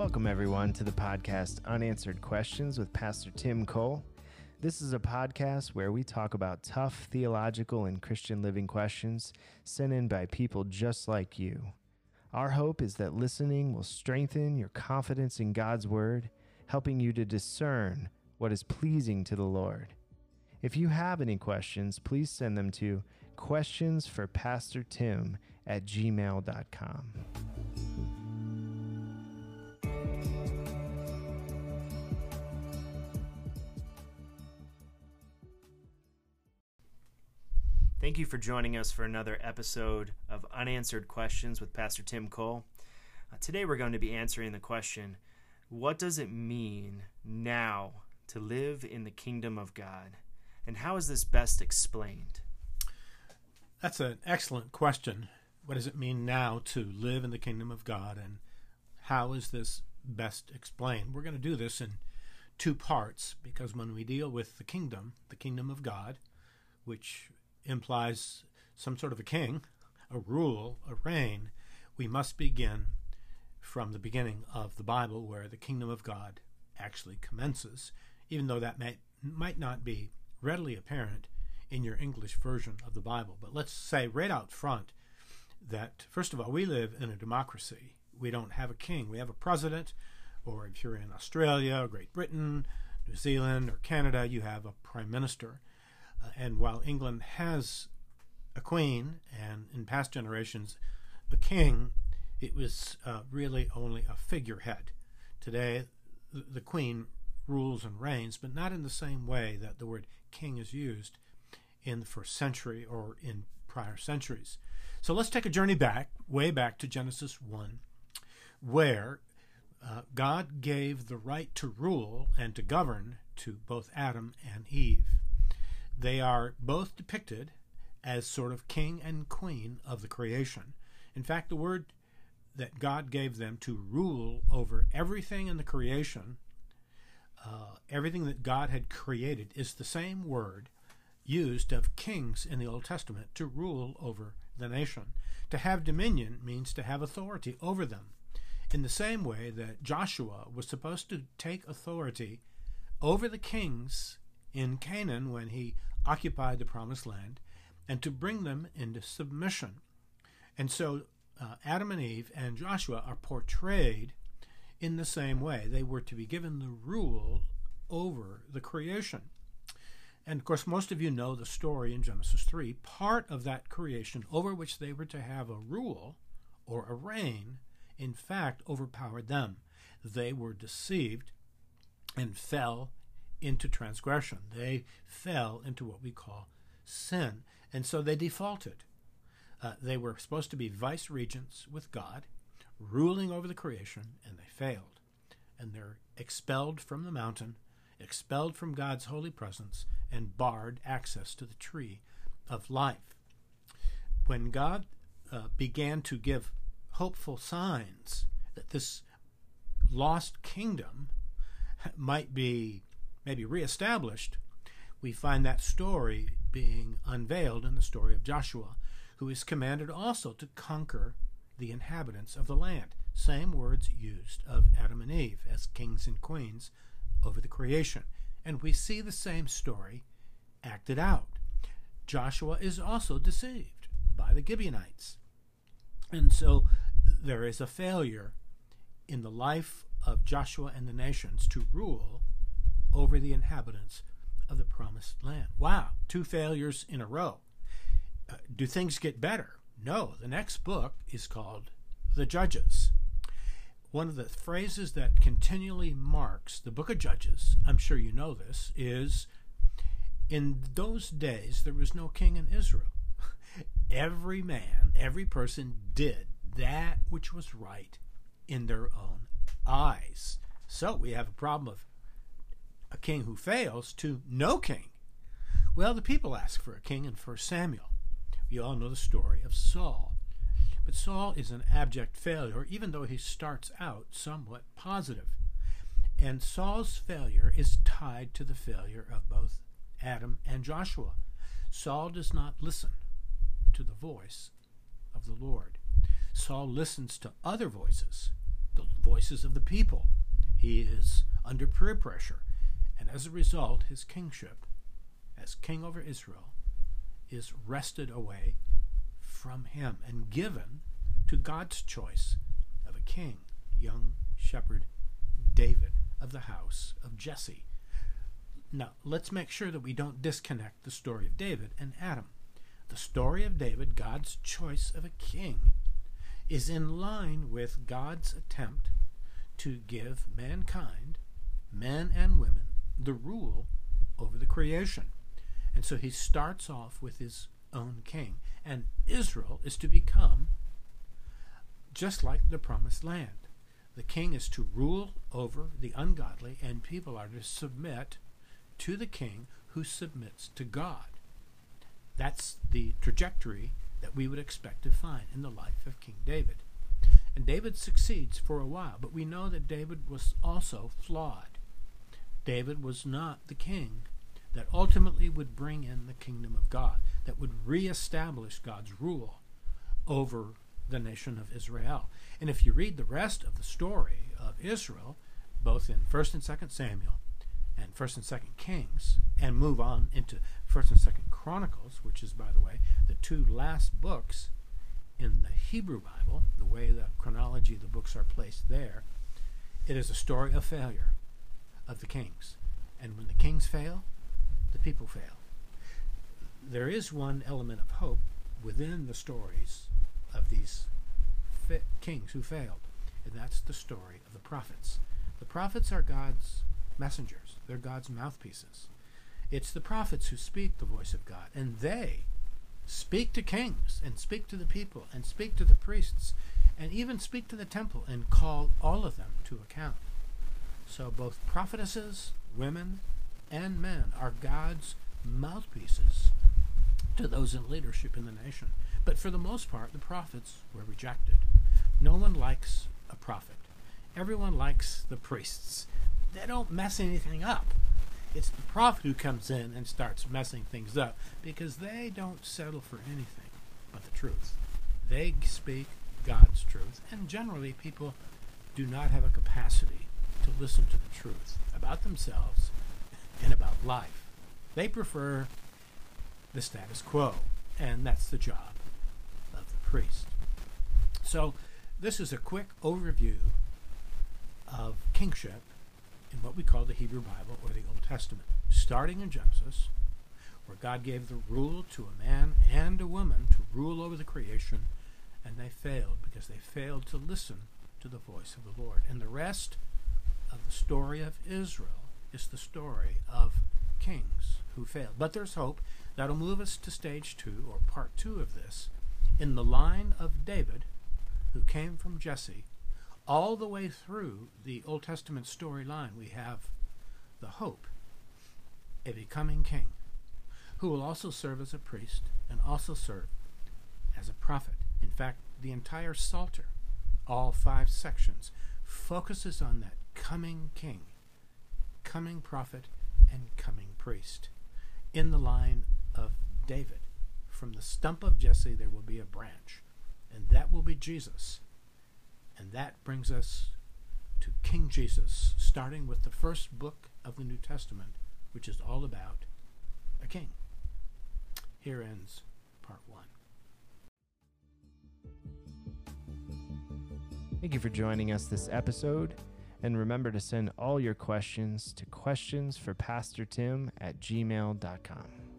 Welcome, everyone, to the podcast Unanswered Questions with Pastor Tim Cole. This is a podcast where we talk about tough theological and Christian living questions sent in by people just like you. Our hope is that listening will strengthen your confidence in God's Word, helping you to discern what is pleasing to the Lord. If you have any questions, please send them to questionsforpastortim at gmail.com. Thank you for joining us for another episode of Unanswered Questions with Pastor Tim Cole. Uh, today we're going to be answering the question What does it mean now to live in the kingdom of God? And how is this best explained? That's an excellent question. What does it mean now to live in the kingdom of God? And how is this best explained? We're going to do this in two parts because when we deal with the kingdom, the kingdom of God, which implies some sort of a king, a rule, a reign, we must begin from the beginning of the Bible where the kingdom of God actually commences, even though that may, might not be readily apparent in your English version of the Bible. But let's say right out front that, first of all, we live in a democracy. We don't have a king, we have a president, or if you're in Australia, Great Britain, New Zealand, or Canada, you have a prime minister. Uh, and while England has a queen, and in past generations, a king, it was uh, really only a figurehead. Today, the, queen rules and reigns, but not in the same way that the word king is used in the first century or in prior centuries. So let's take a journey back, way back to Genesis 1, where uh, God gave the right to rule and to govern to both Adam and Eve. They are both depicted as sort of king and queen of the creation. In fact, the word that God gave them to rule over everything in the creation, uh, everything that God had created, is the same word used of kings in the Old Testament to rule over the nation. To have dominion means to have authority over them. In the same way that Joshua was supposed to take authority over the kings in Canaan when he occupied the promised land and to bring them into submission. And so uh, Adam and Eve and Joshua are portrayed in the same way. They were to be given the rule over the creation. And of course, most of you know the story in Genesis 3. Part of that creation over which they were to have a rule or a reign, in fact, overpowered them. They were deceived and fell into transgression. They fell into what we call sin. And so they defaulted. Uh, they were supposed to be vice regents with God, ruling over the creation, and they failed. And they're expelled from the mountain, expelled from God's holy presence, and barred access to the tree of life. When God uh, began to give hopeful signs that this lost kingdom might be maybe reestablished, we find that story being unveiled in the story of Joshua, who is commanded also to conquer the inhabitants of the land. Same words used of Adam and Eve as kings and queens over the creation. And we see the same story acted out. Joshua is also deceived by the Gibeonites. And so there is a failure in the life of Joshua and the nations to rule over the inhabitants of the promised land. Wow, two failures in a row. Uh, do things get better? No, the next book is called The Judges. One of the phrases that continually marks the book of Judges, I'm sure you know this, is in those days there was no king in Israel. every man, every person did that which was right in their own eyes. So we have a problem of a king who fails to no king. Well, the people ask for a king in 1 Samuel. We all know the story of Saul. But Saul is an abject failure, even though he starts out somewhat positive. And Saul's failure is tied to the failure of both Adam and Joshua. Saul does not listen to the voice of the Lord. Saul listens to other voices, the voices of the people. He is under peer pressure. And as a result, his kingship as king over Israel is wrested away from him and given to God's choice of a king, young shepherd David of the house of Jesse. Now, let's make sure that we don't disconnect the story of David and Adam. The story of David, God's choice of a king, is in line with God's attempt to give mankind, men and women, the rule over the creation. And so he starts off with his own king. And Israel is to become just like the promised land. The king is to rule over the ungodly, and people are to submit to the king who submits to God. That's the trajectory that we would expect to find in the life of King David. And David succeeds for a while, but we know that David was also flawed. David was not the king that ultimately would bring in the kingdom of God, that would reestablish God's rule over the nation of Israel. And if you read the rest of the story of Israel, both in 1st and 2nd Samuel and 1st and 2nd Kings, and move on into 1st and 2nd Chronicles, which is, by the way, the two last books in the Hebrew Bible, the way the chronology of the books are placed there, it is a story of failure of the kings. And when the kings fail, the people fail. There is one element of hope within the stories of these fi- kings who failed, and that's the story of the prophets. The prophets are God's messengers, they're God's mouthpieces. It's the prophets who speak the voice of God, and they speak to kings, and speak to the people, and speak to the priests, and even speak to the temple, and call all of them to account. So both prophetesses, women, and men are God's mouthpieces to those in leadership in the nation. But for the most part, the prophets were rejected. No one likes a prophet. Everyone likes the priests. They don't mess anything up. It's the prophet who comes in and starts messing things up because they don't settle for anything but the truth. They speak God's truth, and generally, people do not have a capacity to listen to the truth about themselves and about life. They prefer the status quo, and that's the job of the priest. So, this is a quick overview of kingship in what we call the Hebrew Bible or the Old Testament, starting in Genesis, where God gave the rule to a man and a woman to rule over the creation, and they failed because they failed to listen to the voice of the Lord. And the rest of the story of Israel is the story of kings who failed. But there's hope. That'll move us to stage two, or part two of this. In the line of David, who came from Jesse, all the way through the Old Testament storyline, we have the hope a becoming king who will also serve as a priest and also serve as a prophet. In fact, the entire Psalter, all five sections, focuses on that coming king coming prophet and coming priest. In the line of David, from the stump of Jesse, there will be a branch, and that will be Jesus. And that brings us to King Jesus, starting with the first book of the New Testament, which is all about a king. Here ends part one. Thank you for joining us this episode. And remember to send all your questions to questions for Pastor Tim at gmail.com.